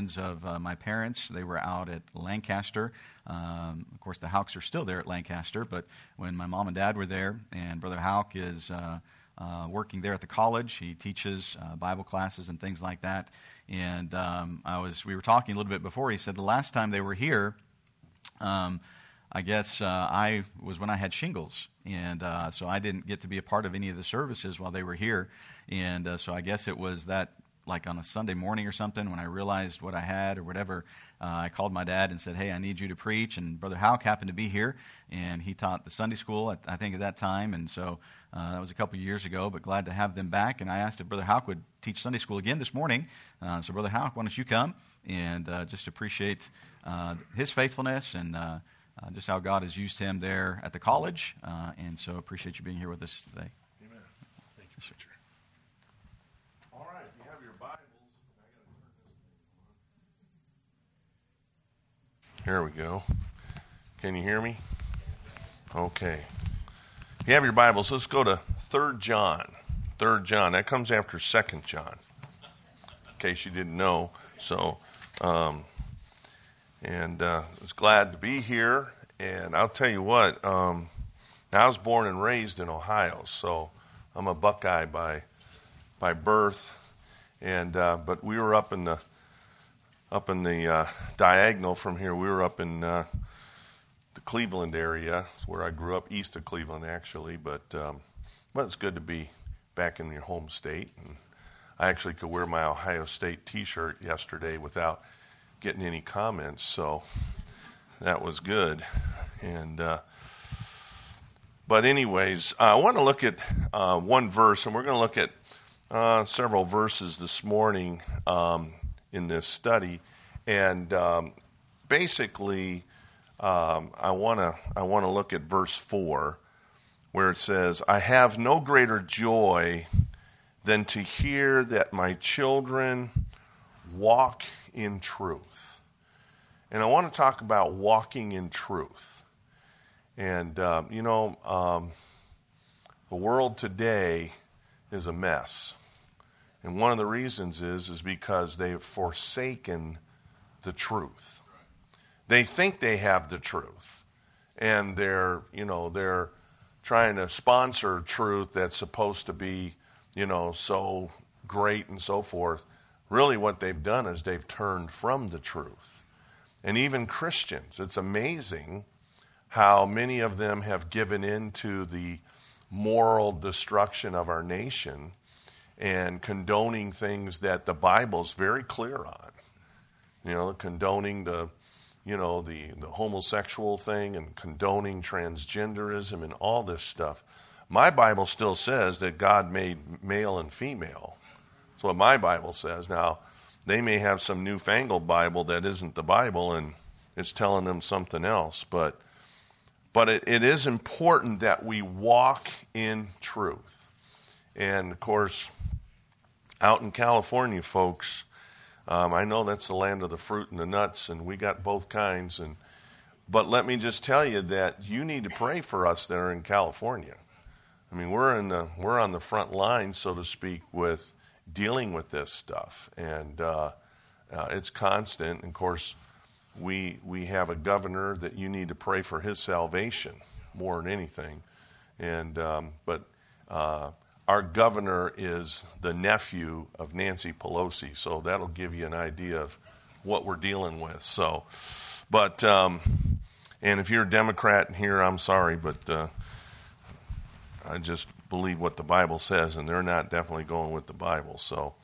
friends of uh, my parents. They were out at Lancaster. Um, of course, the Houks are still there at Lancaster, but when my mom and dad were there, and Brother Hauk is uh, uh, working there at the college, he teaches uh, Bible classes and things like that. And um, I was, we were talking a little bit before. He said the last time they were here, um, I guess uh, I was when I had shingles, and uh, so I didn't get to be a part of any of the services while they were here. And uh, so I guess it was that like on a Sunday morning or something when I realized what I had or whatever. Uh, I called my dad and said, "Hey, I need you to preach." And Brother Hauk happened to be here, and he taught the Sunday school at, I think at that time, and so uh, that was a couple of years ago. But glad to have them back. And I asked if Brother Hauk would teach Sunday school again this morning. Uh, so Brother Hauk, why don't you come and just appreciate his faithfulness and uh, just how God has used him there at the college. Uh, and so appreciate you being here with us today. Amen. Thank you. All right, if you have your Bibles, Here we go. Can you hear me? Okay. If you have your Bibles, let's go to 3 John. 3 John. That comes after 2 John, in case you didn't know. So, um, and uh, I was glad to be here. And I'll tell you what, um, I was born and raised in Ohio, so I'm a Buckeye by by birth. And uh, but we were up in the up in the uh, diagonal from here. We were up in uh, the Cleveland area, where I grew up, east of Cleveland actually. But um, but it's good to be back in your home state. And I actually could wear my Ohio State T-shirt yesterday without getting any comments. So that was good. And uh, but anyways, I want to look at uh, one verse, and we're going to look at uh, several verses this morning um, in this study. And um, basically, um, I want to I want to look at verse four, where it says, "I have no greater joy than to hear that my children walk in truth." And I want to talk about walking in truth. And, um, you know, um, the world today is a mess. And one of the reasons is, is because they've forsaken the truth. They think they have the truth. And they're, you know, they're trying to sponsor truth that's supposed to be, you know, so great and so forth. Really, what they've done is they've turned from the truth and even Christians. It's amazing how many of them have given in to the moral destruction of our nation and condoning things that the Bible's very clear on. You know, condoning the you know the, the homosexual thing and condoning transgenderism and all this stuff. My Bible still says that God made male and female. That's what my Bible says. Now, they may have some newfangled Bible that isn't the Bible and it's telling them something else. But, but it, it is important that we walk in truth. And of course, out in California, folks, um, I know that's the land of the fruit and the nuts, and we got both kinds. And but let me just tell you that you need to pray for us that are in California. I mean, we're in the we're on the front line, so to speak, with dealing with this stuff, and uh, uh, it's constant. And of course, we we have a governor that you need to pray for his salvation more than anything, and um, but. Uh, our governor is the nephew of Nancy Pelosi, so that'll give you an idea of what we're dealing with. So, but um, and if you're a Democrat here, I'm sorry, but uh, I just believe what the Bible says, and they're not definitely going with the Bible. So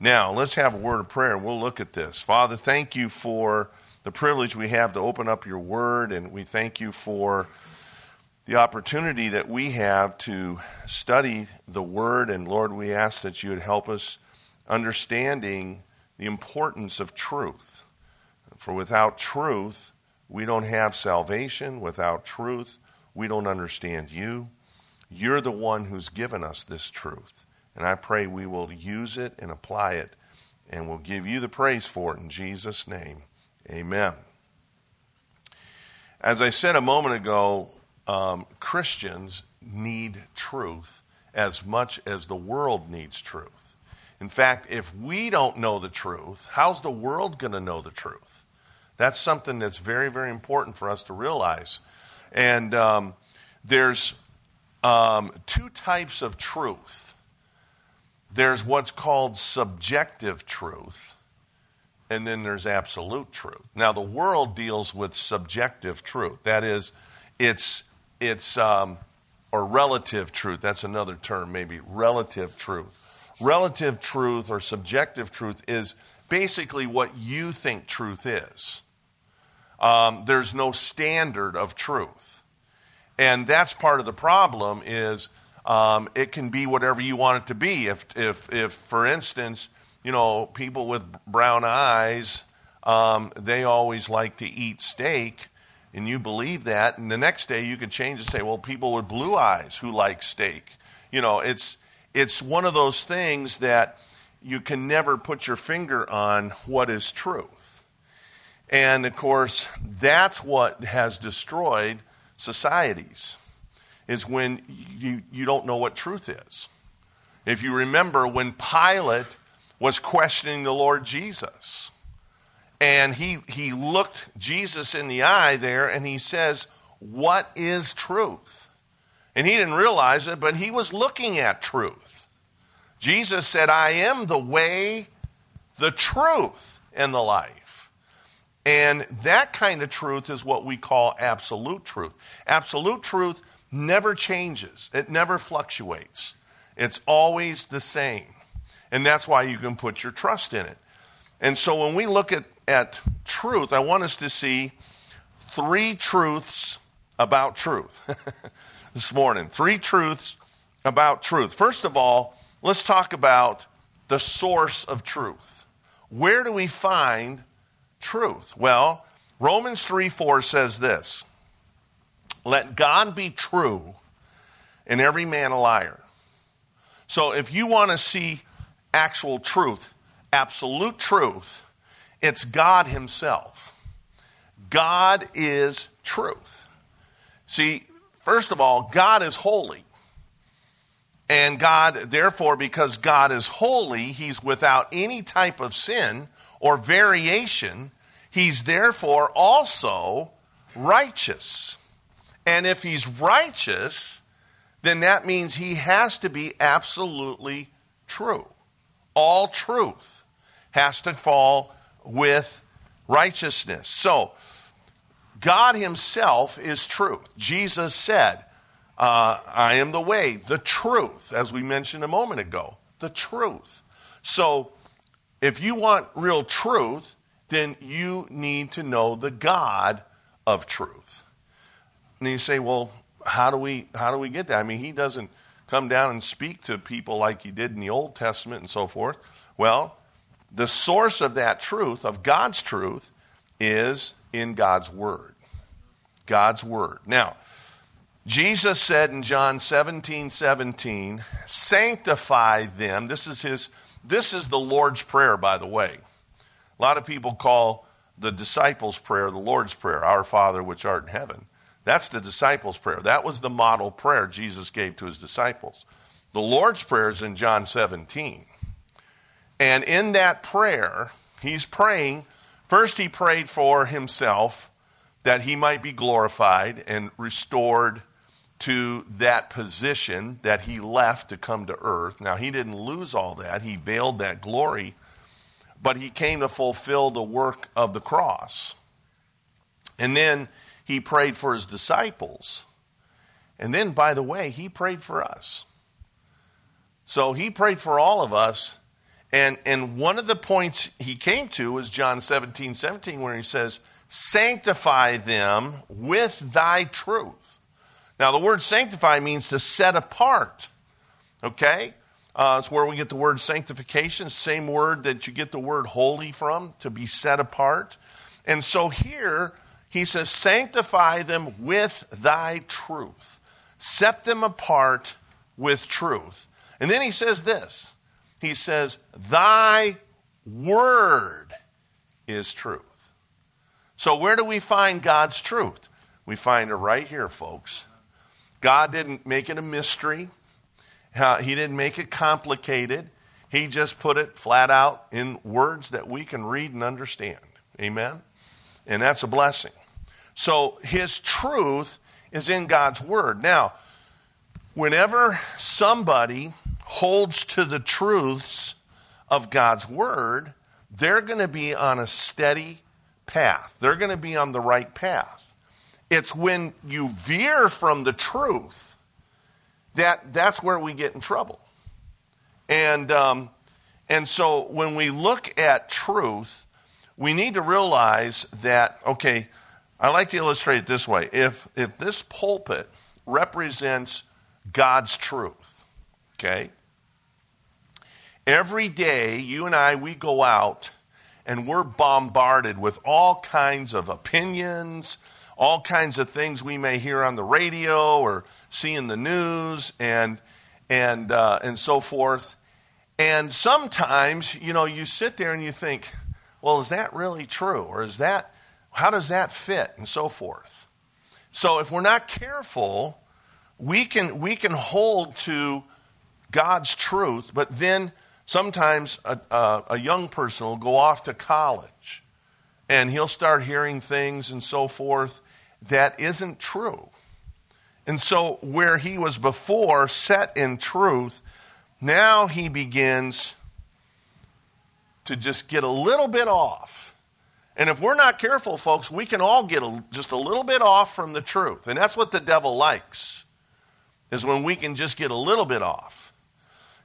now let's have a word of prayer, we'll look at this. Father, thank you for the privilege we have to open up your word, and we thank you for the opportunity that we have to study the word. And Lord, we ask that you would help us understanding the importance of truth. For without truth, we don't have salvation. Without truth, we don't understand you. You're the one who's given us this truth. And I pray we will use it and apply it, and we'll give you the praise for it in Jesus' name. Amen. As I said a moment ago, um, Christians need truth as much as the world needs truth. In fact, if we don't know the truth, how's the world going to know the truth? That's something that's very, very important for us to realize. And um, there's um, two types of truth there's what's called subjective truth, and then there's absolute truth. Now, the world deals with subjective truth. That is, it's, it's um, or relative truth. That's another term, maybe relative truth. Relative truth or subjective truth is basically what you think truth is. Um, there's no standard of truth. And that's part of the problem is um, it can be whatever you want it to be. If, if, if for instance, you know, people with brown eyes, um, they always like to eat steak, and you believe that, and the next day you could change and say, well, people with blue eyes who like steak. You know, it's, it's one of those things that you can never put your finger on what is truth. And of course, that's what has destroyed societies, is when you, you don't know what truth is. If you remember when Pilate was questioning the Lord Jesus, and he, he looked Jesus in the eye there and he says, What is truth? And he didn't realize it, but he was looking at truth. Jesus said, I am the way, the truth, and the life. And that kind of truth is what we call absolute truth. Absolute truth never changes, it never fluctuates, it's always the same. And that's why you can put your trust in it. And so when we look at, at truth, I want us to see three truths about truth this morning. Three truths about truth. First of all, let's talk about the source of truth. Where do we find truth? Well, Romans 3 4 says this Let God be true and every man a liar. So if you want to see actual truth, absolute truth, it's God Himself. God is truth. See, first of all, God is holy. And God, therefore, because God is holy, He's without any type of sin or variation. He's therefore also righteous. And if He's righteous, then that means He has to be absolutely true. All truth has to fall with righteousness. So, God Himself is truth. Jesus said, uh, I am the way, the truth, as we mentioned a moment ago, the truth. So, if you want real truth, then you need to know the God of truth. And you say, well, how do we how do we get that? I mean, he doesn't come down and speak to people like he did in the Old Testament and so forth. Well, the source of that truth, of God's truth, is in God's Word. God's Word. Now, Jesus said in John 17, 17, sanctify them. This is his this is the Lord's Prayer, by the way. A lot of people call the disciples' prayer the Lord's Prayer, Our Father which art in heaven. That's the disciples' prayer. That was the model prayer Jesus gave to his disciples. The Lord's Prayer is in John 17. And in that prayer, he's praying. First, he prayed for himself that he might be glorified and restored to that position that he left to come to earth. Now, he didn't lose all that, he veiled that glory, but he came to fulfill the work of the cross. And then he prayed for his disciples. And then, by the way, he prayed for us. So he prayed for all of us and, and one of the points he came to was John 17, 17, where he says, Sanctify them with thy truth. Now, the word sanctify means to set apart. Okay? Uh, it's where we get the word sanctification, same word that you get the word holy from, to be set apart. And so here, he says, Sanctify them with thy truth. Set them apart with truth. And then he says this he says, Thy word is truth. So, where do we find God's truth? We find it right here, folks. God didn't make it a mystery, He didn't make it complicated. He just put it flat out in words that we can read and understand. Amen? And that's a blessing. So his truth is in God's word. Now, whenever somebody holds to the truths of God's word, they're going to be on a steady path. They're going to be on the right path. It's when you veer from the truth that that's where we get in trouble. And um, and so when we look at truth, we need to realize that okay, I like to illustrate it this way. If if this pulpit represents God's truth, okay? Every day you and I we go out and we're bombarded with all kinds of opinions, all kinds of things we may hear on the radio or see in the news and and uh, and so forth. And sometimes, you know, you sit there and you think, well, is that really true? Or is that how does that fit? And so forth. So if we're not careful, we can we can hold to God's truth, but then sometimes a, a, a young person will go off to college and he'll start hearing things and so forth that isn't true. And so, where he was before set in truth, now he begins to just get a little bit off. And if we're not careful, folks, we can all get a, just a little bit off from the truth. And that's what the devil likes, is when we can just get a little bit off.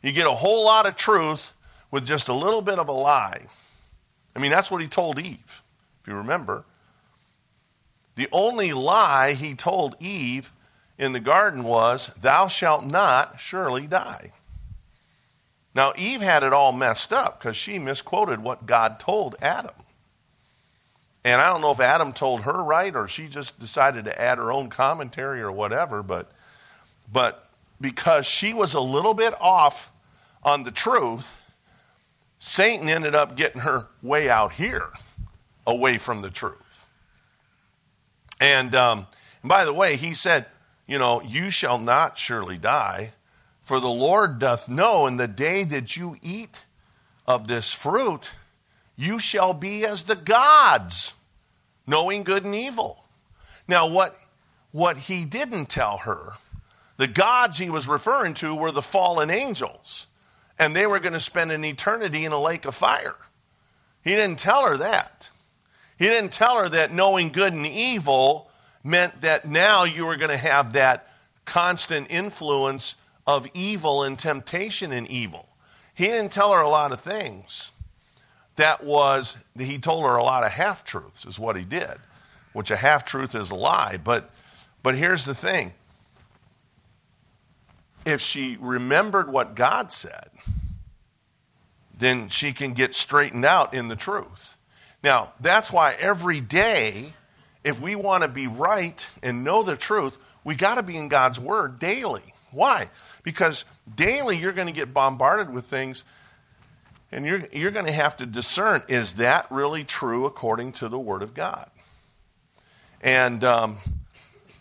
You get a whole lot of truth with just a little bit of a lie. I mean, that's what he told Eve, if you remember. The only lie he told Eve in the garden was, Thou shalt not surely die. Now, Eve had it all messed up because she misquoted what God told Adam. And I don't know if Adam told her right or she just decided to add her own commentary or whatever, but, but because she was a little bit off on the truth, Satan ended up getting her way out here, away from the truth. And, um, and by the way, he said, You know, you shall not surely die, for the Lord doth know in the day that you eat of this fruit, you shall be as the gods, knowing good and evil. Now, what, what he didn't tell her, the gods he was referring to were the fallen angels and they were going to spend an eternity in a lake of fire. He didn't tell her that. He didn't tell her that knowing good and evil meant that now you were going to have that constant influence of evil and temptation in evil. He didn't tell her a lot of things. That was, he told her a lot of half truths, is what he did, which a half truth is a lie. But, but here's the thing if she remembered what God said, then she can get straightened out in the truth. Now, that's why every day, if we want to be right and know the truth, we got to be in God's Word daily. Why? Because daily you're going to get bombarded with things and you're, you're going to have to discern is that really true according to the Word of God? And um,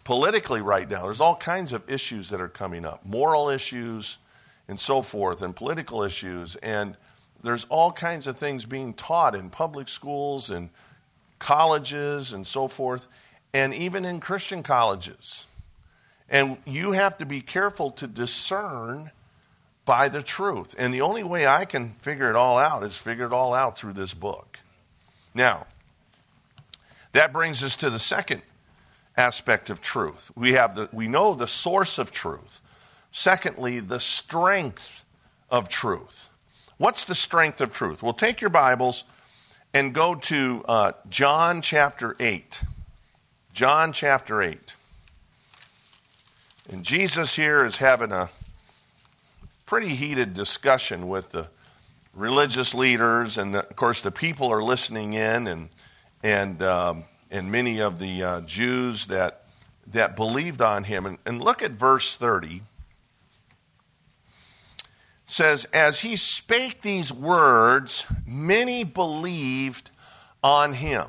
politically right now. There's all kinds of issues that are coming up moral issues and so forth, and political issues. And there's all kinds of things being taught in public schools and colleges and so forth, and even in Christian colleges. And you have to be careful to discern by the truth. And the only way I can figure it all out is figure it all out through this book. Now, that brings us to the second aspect of truth. We have the we know the source of truth. Secondly, the strength of truth. What's the strength of truth? Well, take your Bibles and go to uh, John chapter 8. John chapter 8. And Jesus here is having a pretty heated discussion with the religious leaders, and the, of course, the people are listening in, and, and um, and many of the uh, Jews that, that believed on him. And, and look at verse 30. It says, As he spake these words, many believed on him.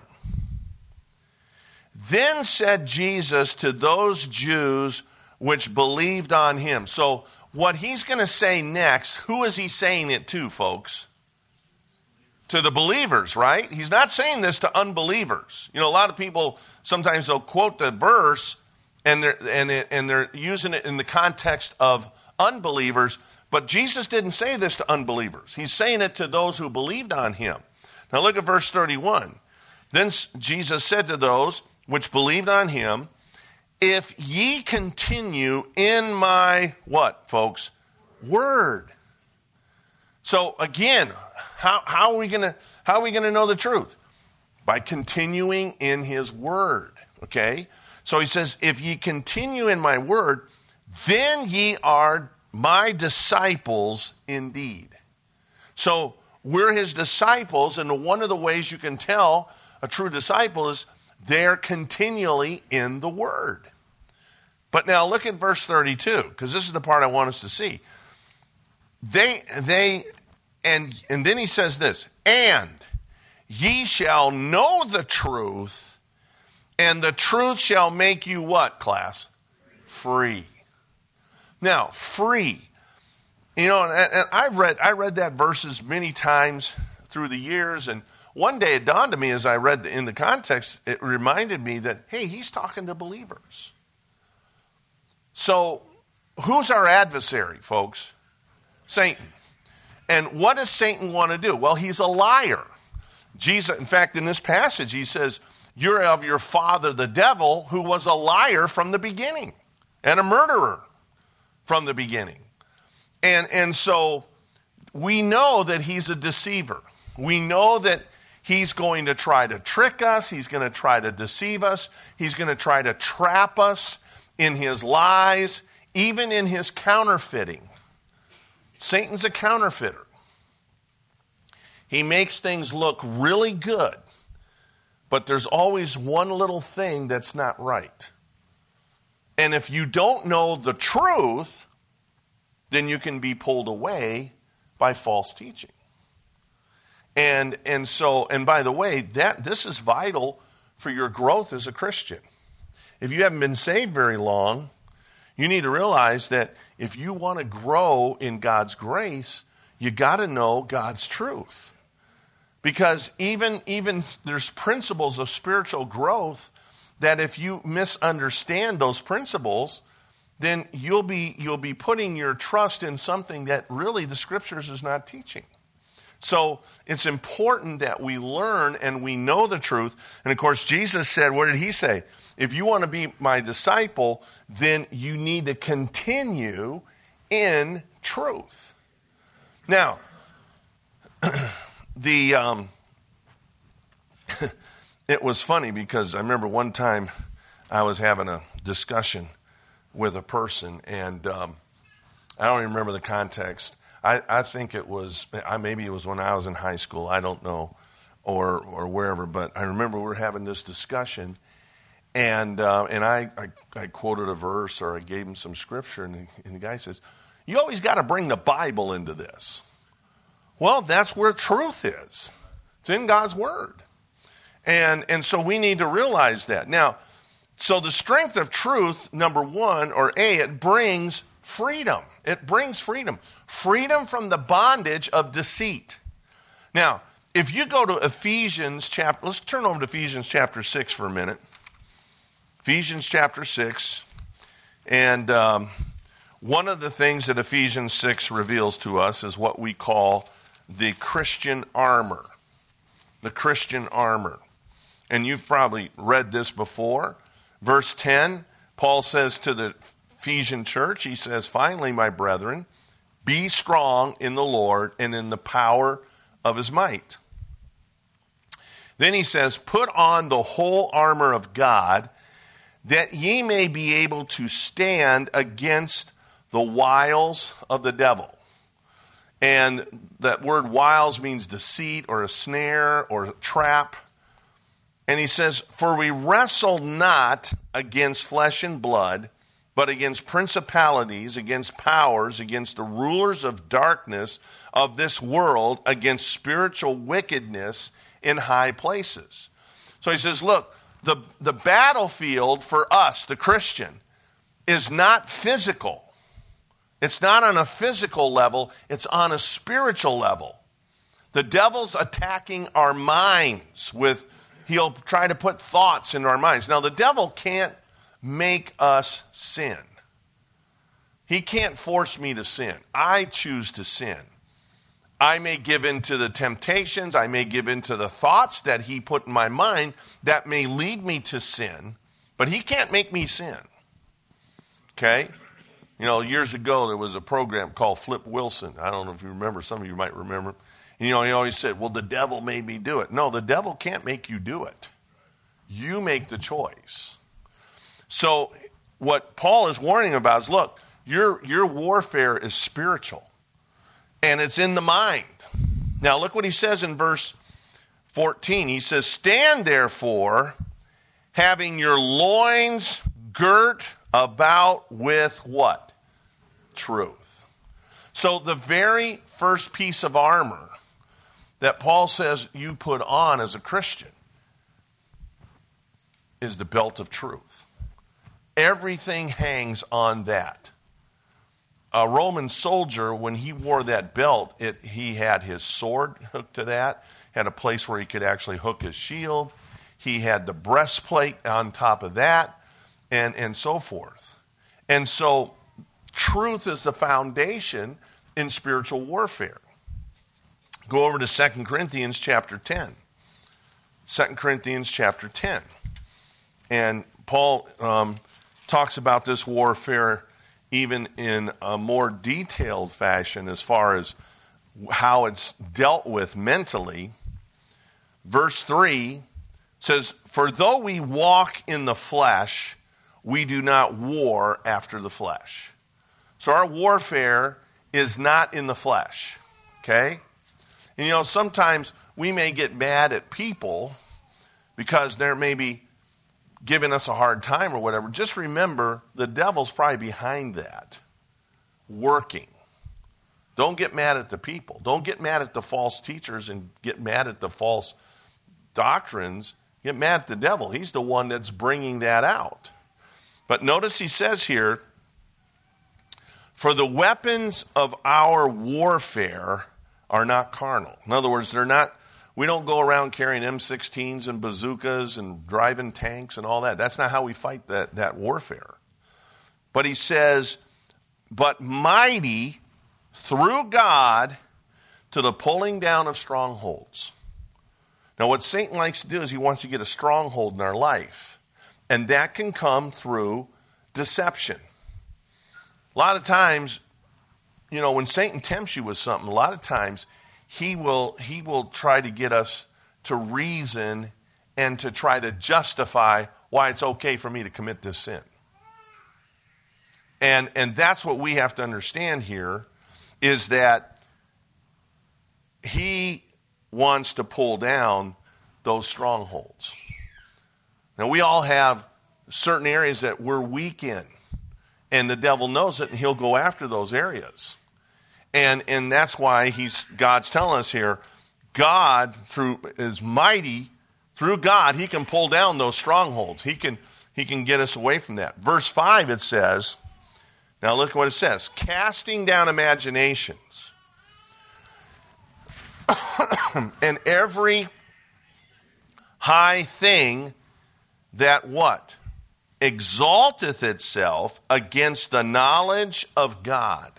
Then said Jesus to those Jews which believed on him. So, what he's going to say next, who is he saying it to, folks? To the believers, right? He's not saying this to unbelievers. You know, a lot of people sometimes they'll quote the verse and they're, and, and they're using it in the context of unbelievers, but Jesus didn't say this to unbelievers. He's saying it to those who believed on him. Now look at verse 31. Then Jesus said to those which believed on him, if ye continue in my what, folks? Word. So again, how, how are we gonna how are we gonna know the truth? By continuing in his word. Okay? So he says, if ye continue in my word, then ye are my disciples indeed. So we're his disciples, and one of the ways you can tell a true disciple is they're continually in the word. But now look at verse 32, because this is the part I want us to see. They, they, and, and then he says this, and ye shall know the truth, and the truth shall make you what, class? Free. Now, free. You know, and, and I read I read that verses many times through the years, and one day it dawned on me as I read the, in the context, it reminded me that hey, he's talking to believers. So, who's our adversary, folks? Satan. And what does Satan want to do? Well, he's a liar. Jesus, in fact, in this passage, he says, You're of your father, the devil, who was a liar from the beginning and a murderer from the beginning. And, and so we know that he's a deceiver. We know that he's going to try to trick us, he's going to try to deceive us, he's going to try to trap us in his lies, even in his counterfeiting. Satan's a counterfeiter. He makes things look really good, but there's always one little thing that's not right. And if you don't know the truth, then you can be pulled away by false teaching. And, and so, and by the way, that, this is vital for your growth as a Christian. If you haven't been saved very long, you need to realize that if you want to grow in God's grace, you got to know God's truth. Because even, even there's principles of spiritual growth that if you misunderstand those principles, then you'll be, you'll be putting your trust in something that really the scriptures is not teaching. So it's important that we learn and we know the truth. And of course, Jesus said, what did he say? If you want to be my disciple, then you need to continue in truth. Now, the um, it was funny because I remember one time I was having a discussion with a person, and um, I don't even remember the context. I, I think it was I, maybe it was when I was in high school. I don't know, or or wherever. But I remember we were having this discussion, and, uh, and I, I, I, quoted a verse or I gave him some scripture, and the, and the guy says, You always got to bring the Bible into this. Well, that's where truth is, it's in God's Word. And, and so we need to realize that. Now, so the strength of truth, number one, or A, it brings freedom. It brings freedom. Freedom from the bondage of deceit. Now, if you go to Ephesians chapter, let's turn over to Ephesians chapter 6 for a minute. Ephesians chapter 6. And um, one of the things that Ephesians 6 reveals to us is what we call the Christian armor. The Christian armor. And you've probably read this before. Verse 10, Paul says to the Ephesian church, he says, Finally, my brethren, be strong in the Lord and in the power of his might. Then he says, Put on the whole armor of God that ye may be able to stand against the wiles of the devil. And that word wiles means deceit or a snare or a trap. And he says, For we wrestle not against flesh and blood, but against principalities, against powers, against the rulers of darkness of this world, against spiritual wickedness in high places. So he says, Look, the, the battlefield for us, the Christian, is not physical. It's not on a physical level, it's on a spiritual level. The devil's attacking our minds with, he'll try to put thoughts into our minds. Now, the devil can't make us sin. He can't force me to sin. I choose to sin. I may give in to the temptations, I may give in to the thoughts that he put in my mind that may lead me to sin, but he can't make me sin. Okay? You know, years ago there was a program called Flip Wilson. I don't know if you remember, some of you might remember. You know, he always said, Well, the devil made me do it. No, the devil can't make you do it. You make the choice. So, what Paul is warning about is look, your, your warfare is spiritual and it's in the mind. Now, look what he says in verse 14. He says, Stand therefore, having your loins girt about with what? Truth. So, the very first piece of armor that Paul says you put on as a Christian is the belt of truth. Everything hangs on that a Roman soldier, when he wore that belt, it, he had his sword hooked to that, had a place where he could actually hook his shield. He had the breastplate on top of that, and, and so forth. And so, truth is the foundation in spiritual warfare. Go over to 2 Corinthians chapter 10. 2 Corinthians chapter 10. And Paul um, talks about this warfare even in a more detailed fashion as far as how it's dealt with mentally. Verse 3 says, For though we walk in the flesh, we do not war after the flesh. So our warfare is not in the flesh. Okay? And you know, sometimes we may get mad at people because they're maybe giving us a hard time or whatever, just remember the devil's probably behind that, working. Don't get mad at the people. Don't get mad at the false teachers and get mad at the false doctrines. Get mad at the devil. He's the one that's bringing that out. But notice he says here, for the weapons of our warfare are not carnal. In other words, they're not we don't go around carrying M16s and bazookas and driving tanks and all that. That's not how we fight that, that warfare. But he says, but mighty through God to the pulling down of strongholds. Now, what Satan likes to do is he wants to get a stronghold in our life, and that can come through deception. A lot of times, you know, when Satan tempts you with something, a lot of times he will, he will try to get us to reason and to try to justify why it's okay for me to commit this sin. And, and that's what we have to understand here is that he wants to pull down those strongholds. Now, we all have certain areas that we're weak in, and the devil knows it, and he'll go after those areas. And, and that's why he's, God's telling us here God, through is mighty, through God, he can pull down those strongholds. He can, he can get us away from that. Verse 5, it says, now look what it says casting down imaginations and every high thing that what? Exalteth itself against the knowledge of God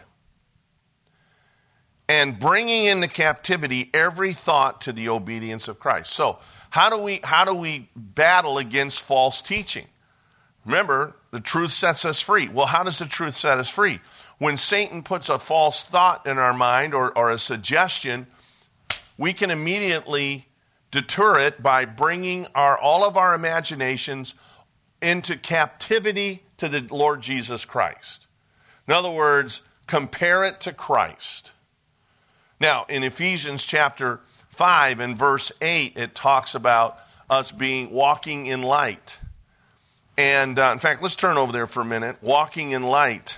and bringing into captivity every thought to the obedience of Christ. So, how do we how do we battle against false teaching? Remember, the truth sets us free. Well, how does the truth set us free? When Satan puts a false thought in our mind or, or a suggestion, we can immediately deter it by bringing our all of our imaginations into captivity to the Lord Jesus Christ. In other words, compare it to Christ. Now, in Ephesians chapter 5 and verse 8, it talks about us being walking in light. And uh, in fact, let's turn over there for a minute. Walking in light.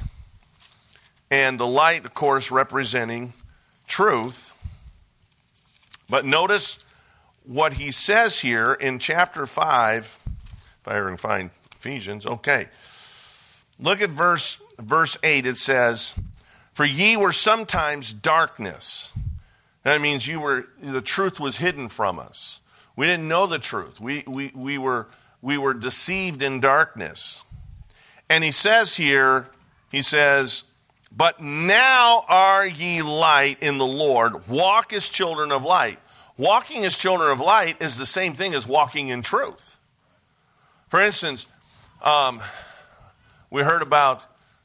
And the light, of course, representing truth. But notice what he says here in chapter 5. If I can find Ephesians, okay. Look at verse, verse 8. It says, For ye were sometimes darkness. That means you were the truth was hidden from us. We didn't know the truth. We, we, we, were, we were deceived in darkness. And he says here, he says, But now are ye light in the Lord. Walk as children of light. Walking as children of light is the same thing as walking in truth. For instance, um, we heard about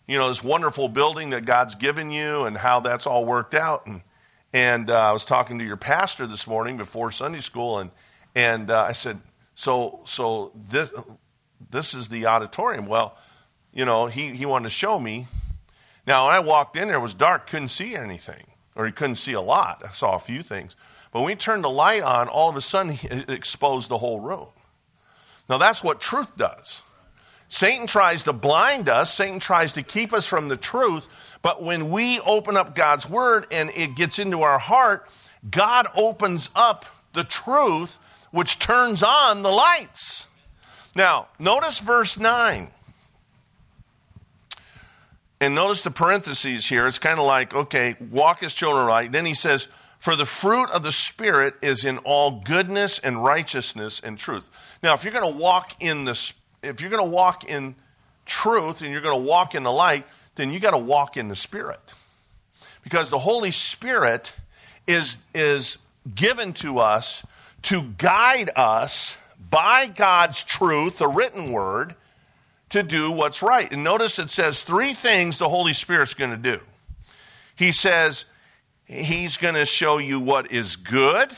you know this wonderful building that God's given you and how that's all worked out. And and uh, I was talking to your pastor this morning before Sunday school, and and uh, I said, so so this this is the auditorium. Well, you know he he wanted to show me. Now when I walked in there, it was dark, couldn't see anything, or he couldn't see a lot. I saw a few things. But when we turned the light on, all of a sudden it exposed the whole room. Now that's what truth does. Satan tries to blind us, Satan tries to keep us from the truth, but when we open up God's word and it gets into our heart, God opens up the truth, which turns on the lights. Now, notice verse 9. And notice the parentheses here. It's kind of like, okay, walk as children right. Then he says, For the fruit of the Spirit is in all goodness and righteousness and truth. Now, if you're going to walk in the if you're going to walk in truth and you're going to walk in the light, then you got to walk in the Spirit. Because the Holy Spirit is, is given to us to guide us by God's truth, the written word, to do what's right. And notice it says three things the Holy Spirit's going to do. He says he's going to show you what is good,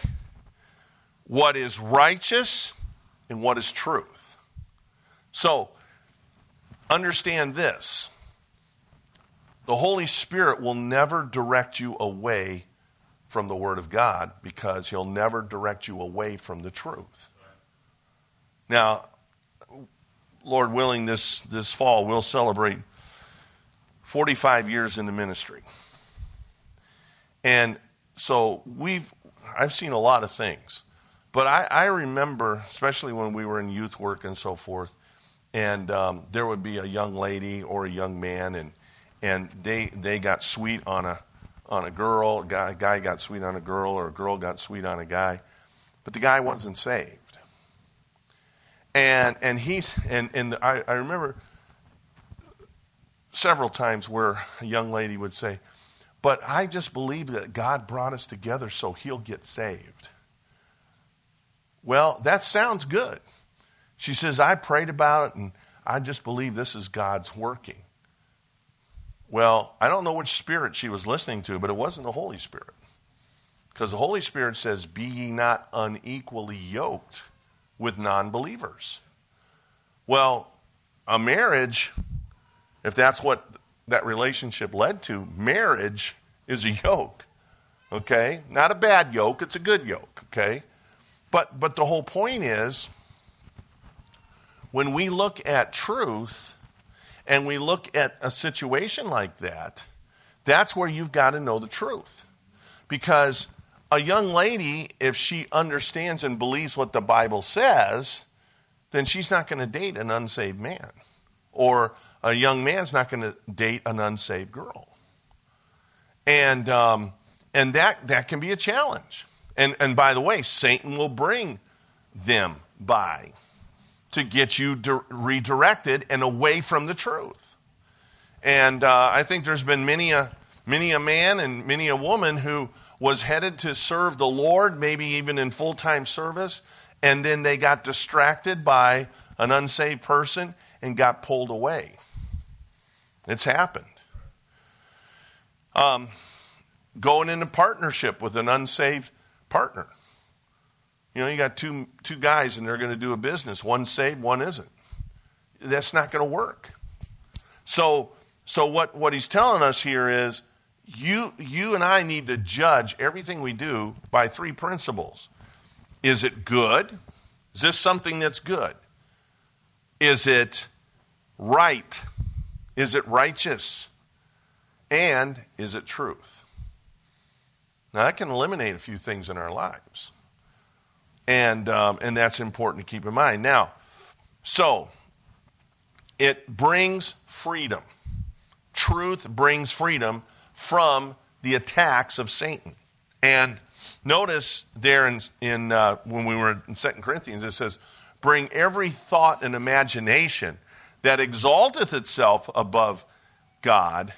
what is righteous, and what is truth. So, understand this the Holy Spirit will never direct you away from the Word of God because He'll never direct you away from the truth. Now, Lord willing, this, this fall we'll celebrate 45 years in the ministry. And so we've, I've seen a lot of things. But I, I remember, especially when we were in youth work and so forth, and um, there would be a young lady or a young man, and and they they got sweet on a on a girl, a guy, a guy got sweet on a girl, or a girl got sweet on a guy, but the guy wasn't saved. And and he's and and I, I remember several times where a young lady would say, "But I just believe that God brought us together so He'll get saved." Well, that sounds good. She says, I prayed about it and I just believe this is God's working. Well, I don't know which spirit she was listening to, but it wasn't the Holy Spirit. Because the Holy Spirit says, Be ye not unequally yoked with non believers. Well, a marriage, if that's what that relationship led to, marriage is a yoke. Okay? Not a bad yoke, it's a good yoke. Okay? But, but the whole point is when we look at truth and we look at a situation like that, that's where you've got to know the truth. Because a young lady, if she understands and believes what the Bible says, then she's not going to date an unsaved man. Or a young man's not going to date an unsaved girl. And, um, and that, that can be a challenge. And, and by the way, Satan will bring them by to get you di- redirected and away from the truth. And uh, I think there's been many a, many a man and many a woman who was headed to serve the Lord, maybe even in full time service, and then they got distracted by an unsaved person and got pulled away. It's happened. Um, going into partnership with an unsaved partner. You know, you got two, two guys and they're going to do a business. One saved, one isn't. That's not going to work. So, so what, what he's telling us here is you, you and I need to judge everything we do by three principles. Is it good? Is this something that's good? Is it right? Is it righteous? And is it truth? Now, that can eliminate a few things in our lives. And, um, and that's important to keep in mind. Now, so it brings freedom. Truth brings freedom from the attacks of Satan. And notice there in, in uh, when we were in Second Corinthians, it says, Bring every thought and imagination that exalteth itself above God,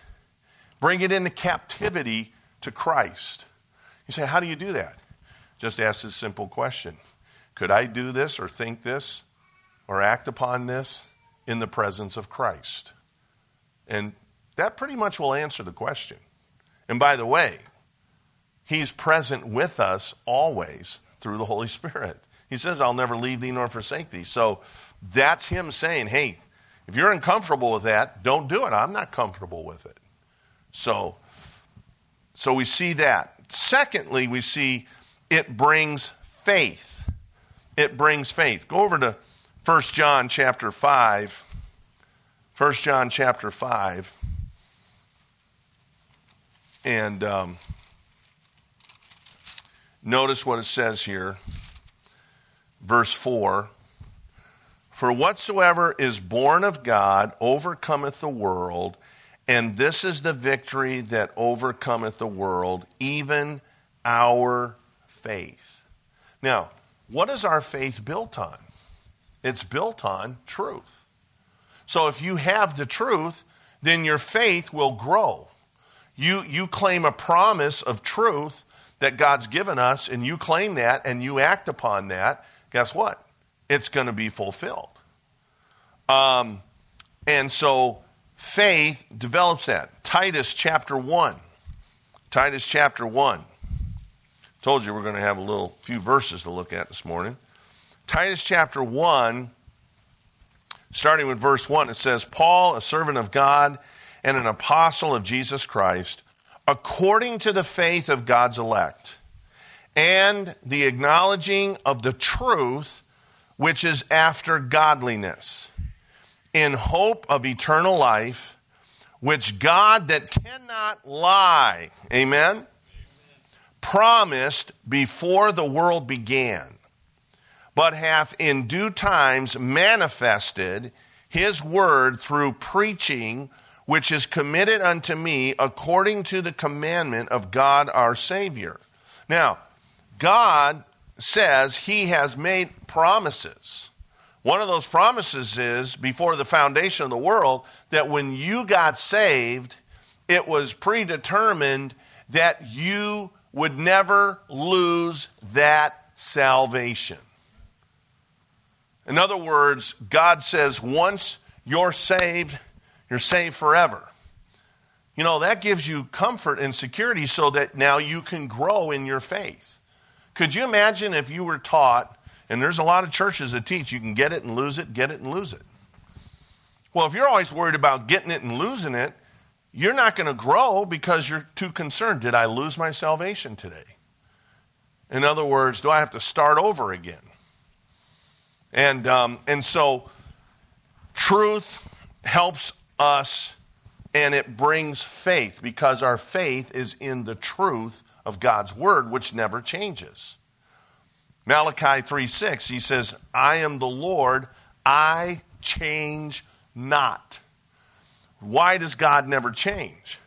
bring it into captivity to Christ. You say, How do you do that? Just ask this simple question Could I do this or think this or act upon this in the presence of Christ? And that pretty much will answer the question. And by the way, He's present with us always through the Holy Spirit. He says, I'll never leave thee nor forsake thee. So that's Him saying, hey, if you're uncomfortable with that, don't do it. I'm not comfortable with it. So, so we see that. Secondly, we see it brings faith. It brings faith. Go over to 1 John chapter 5. 1 John chapter 5. And um, notice what it says here. Verse 4 For whatsoever is born of God overcometh the world, and this is the victory that overcometh the world, even our faith. Now, what is our faith built on? It's built on truth. So if you have the truth, then your faith will grow. You, you claim a promise of truth that God's given us, and you claim that and you act upon that, guess what? It's going to be fulfilled. Um, and so faith develops that. Titus chapter 1. Titus chapter 1. Told you we're going to have a little few verses to look at this morning. Titus chapter 1, starting with verse 1, it says, Paul, a servant of God and an apostle of Jesus Christ, according to the faith of God's elect, and the acknowledging of the truth which is after godliness, in hope of eternal life, which God that cannot lie, amen, promised before the world began, but hath in due times manifested his word through preaching, which is committed unto me according to the commandment of God our Savior. Now, God says he has made promises. One of those promises is before the foundation of the world that when you got saved, it was predetermined that you would never lose that salvation. In other words, God says once you're saved, you're saved forever. You know, that gives you comfort and security so that now you can grow in your faith. Could you imagine if you were taught, and there's a lot of churches that teach you can get it and lose it, get it and lose it. Well, if you're always worried about getting it and losing it, you're not going to grow because you're too concerned. Did I lose my salvation today? In other words, do I have to start over again? And, um, and so, truth helps us and it brings faith because our faith is in the truth of God's word, which never changes. Malachi 3 6, he says, I am the Lord, I change not. Why does God never change?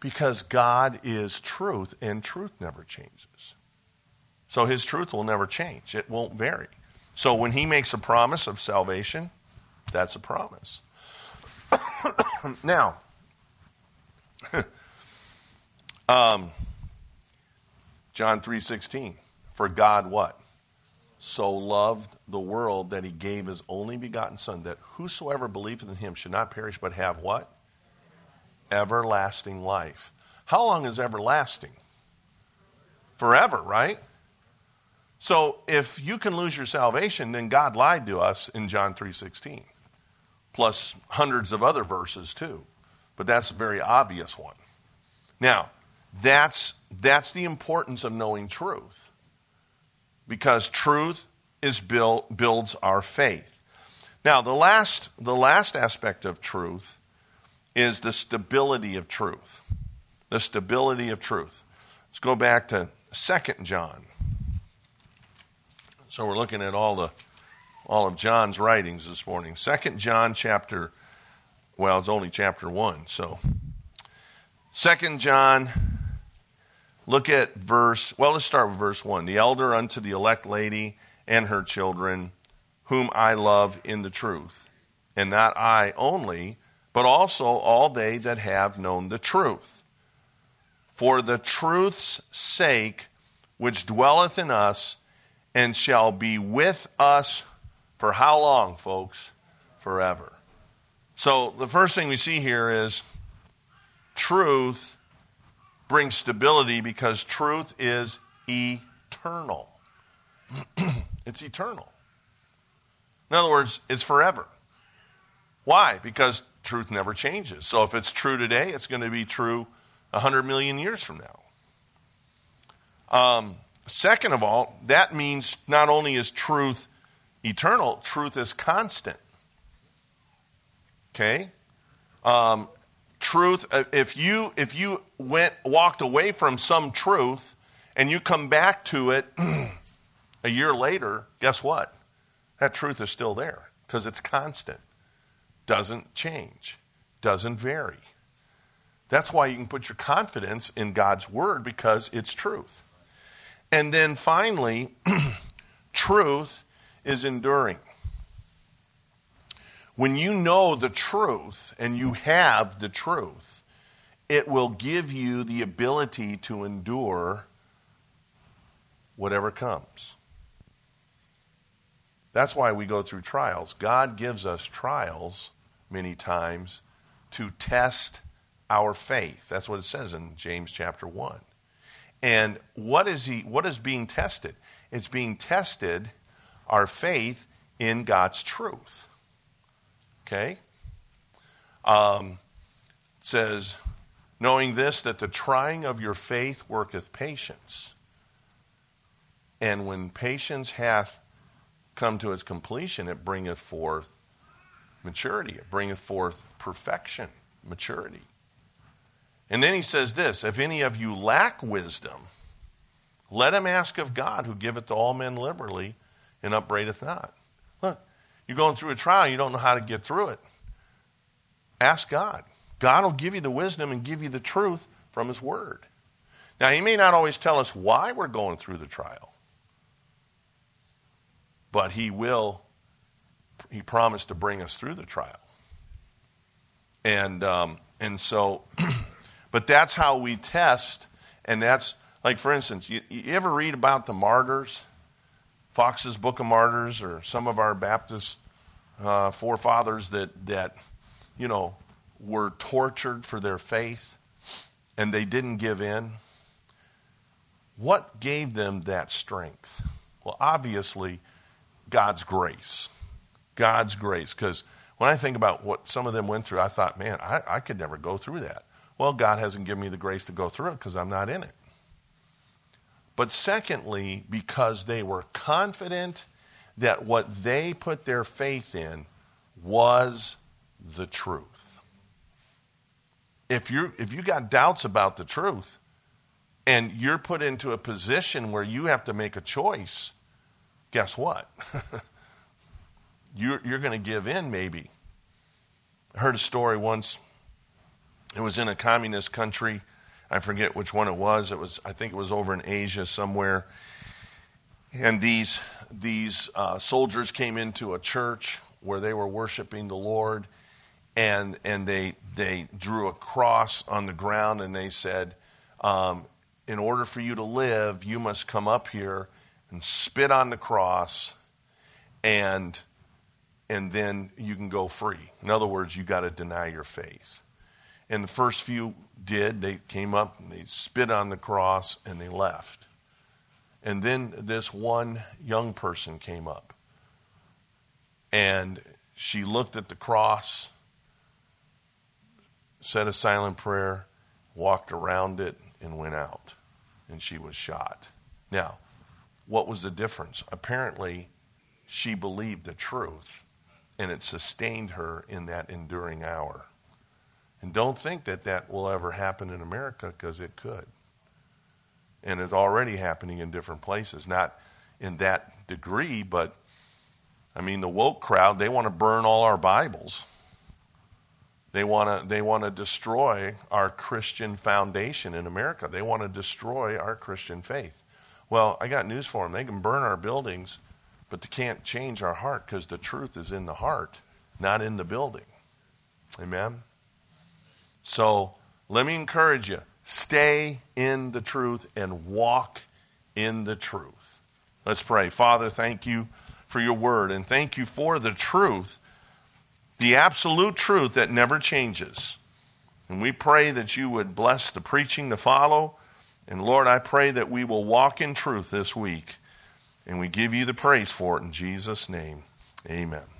Because God is truth, and truth never changes. So his truth will never change, it won't vary. So when he makes a promise of salvation, that's a promise. now, um, John 3:16 For God what? So loved the world that he gave his only begotten son that whosoever believeth in him should not perish but have what? Everlasting life. How long is everlasting? Forever, right? So if you can lose your salvation, then God lied to us in John 3:16. Plus hundreds of other verses too. But that's a very obvious one. Now, that's that's the importance of knowing truth. Because truth is built builds our faith. Now, the last the last aspect of truth is the stability of truth. The stability of truth. Let's go back to 2 John. So we're looking at all the all of John's writings this morning. 2 John chapter well, it's only chapter 1. So Second John, look at verse, well, let's start with verse 1. The elder unto the elect lady and her children, whom I love in the truth, and not I only, but also all they that have known the truth. For the truth's sake, which dwelleth in us, and shall be with us for how long, folks? Forever. So the first thing we see here is truth brings stability because truth is eternal. it's eternal. In other words, it's forever. Why? Because truth never changes. So if it's true today, it's going to be true 100 million years from now. Um, second of all, that means not only is truth eternal, truth is constant. Okay? Um, truth, uh, if you, if you went, walked away from some truth and you come back to it a year later, guess what? That truth is still there because it's constant, doesn't change, doesn't vary. That's why you can put your confidence in God's word because it's truth. And then finally, truth is enduring. When you know the truth and you have the truth, it will give you the ability to endure whatever comes. That's why we go through trials. God gives us trials many times to test our faith. That's what it says in James chapter 1. And what is he what is being tested? It's being tested our faith in God's truth. Okay? Um, says, knowing this, that the trying of your faith worketh patience. And when patience hath come to its completion, it bringeth forth maturity, it bringeth forth perfection, maturity. And then he says this if any of you lack wisdom, let him ask of God, who giveth to all men liberally and upbraideth not. Look, you're going through a trial, you don't know how to get through it. Ask God. God will give you the wisdom and give you the truth from His Word. Now, He may not always tell us why we're going through the trial, but He will, He promised to bring us through the trial. And, um, and so, but that's how we test, and that's, like for instance, you, you ever read about the martyrs? Fox's Book of Martyrs, or some of our Baptist uh, forefathers that, that, you know, were tortured for their faith and they didn't give in. What gave them that strength? Well, obviously, God's grace. God's grace. Because when I think about what some of them went through, I thought, man, I, I could never go through that. Well, God hasn't given me the grace to go through it because I'm not in it. But secondly, because they were confident that what they put their faith in was the truth. If you if you got doubts about the truth and you're put into a position where you have to make a choice, guess what? you're you're going to give in maybe. I heard a story once. It was in a communist country. I forget which one it was. It was I think it was over in Asia somewhere. And these these uh, soldiers came into a church where they were worshiping the Lord, and and they they drew a cross on the ground and they said, um, in order for you to live, you must come up here and spit on the cross, and and then you can go free. In other words, you got to deny your faith. And the first few did. They came up and they spit on the cross and they left. And then this one young person came up. And she looked at the cross, said a silent prayer, walked around it, and went out. And she was shot. Now, what was the difference? Apparently, she believed the truth, and it sustained her in that enduring hour. And don't think that that will ever happen in America because it could and it's already happening in different places. Not in that degree, but I mean, the woke crowd, they want to burn all our Bibles. They want to they want to destroy our Christian foundation in America. They want to destroy our Christian faith. Well, I got news for them. They can burn our buildings, but they can't change our heart because the truth is in the heart, not in the building. Amen. So, let me encourage you. Stay in the truth and walk in the truth. Let's pray. Father, thank you for your word and thank you for the truth the absolute truth that never changes. And we pray that you would bless the preaching to follow. And Lord, I pray that we will walk in truth this week. And we give you the praise for it in Jesus' name. Amen.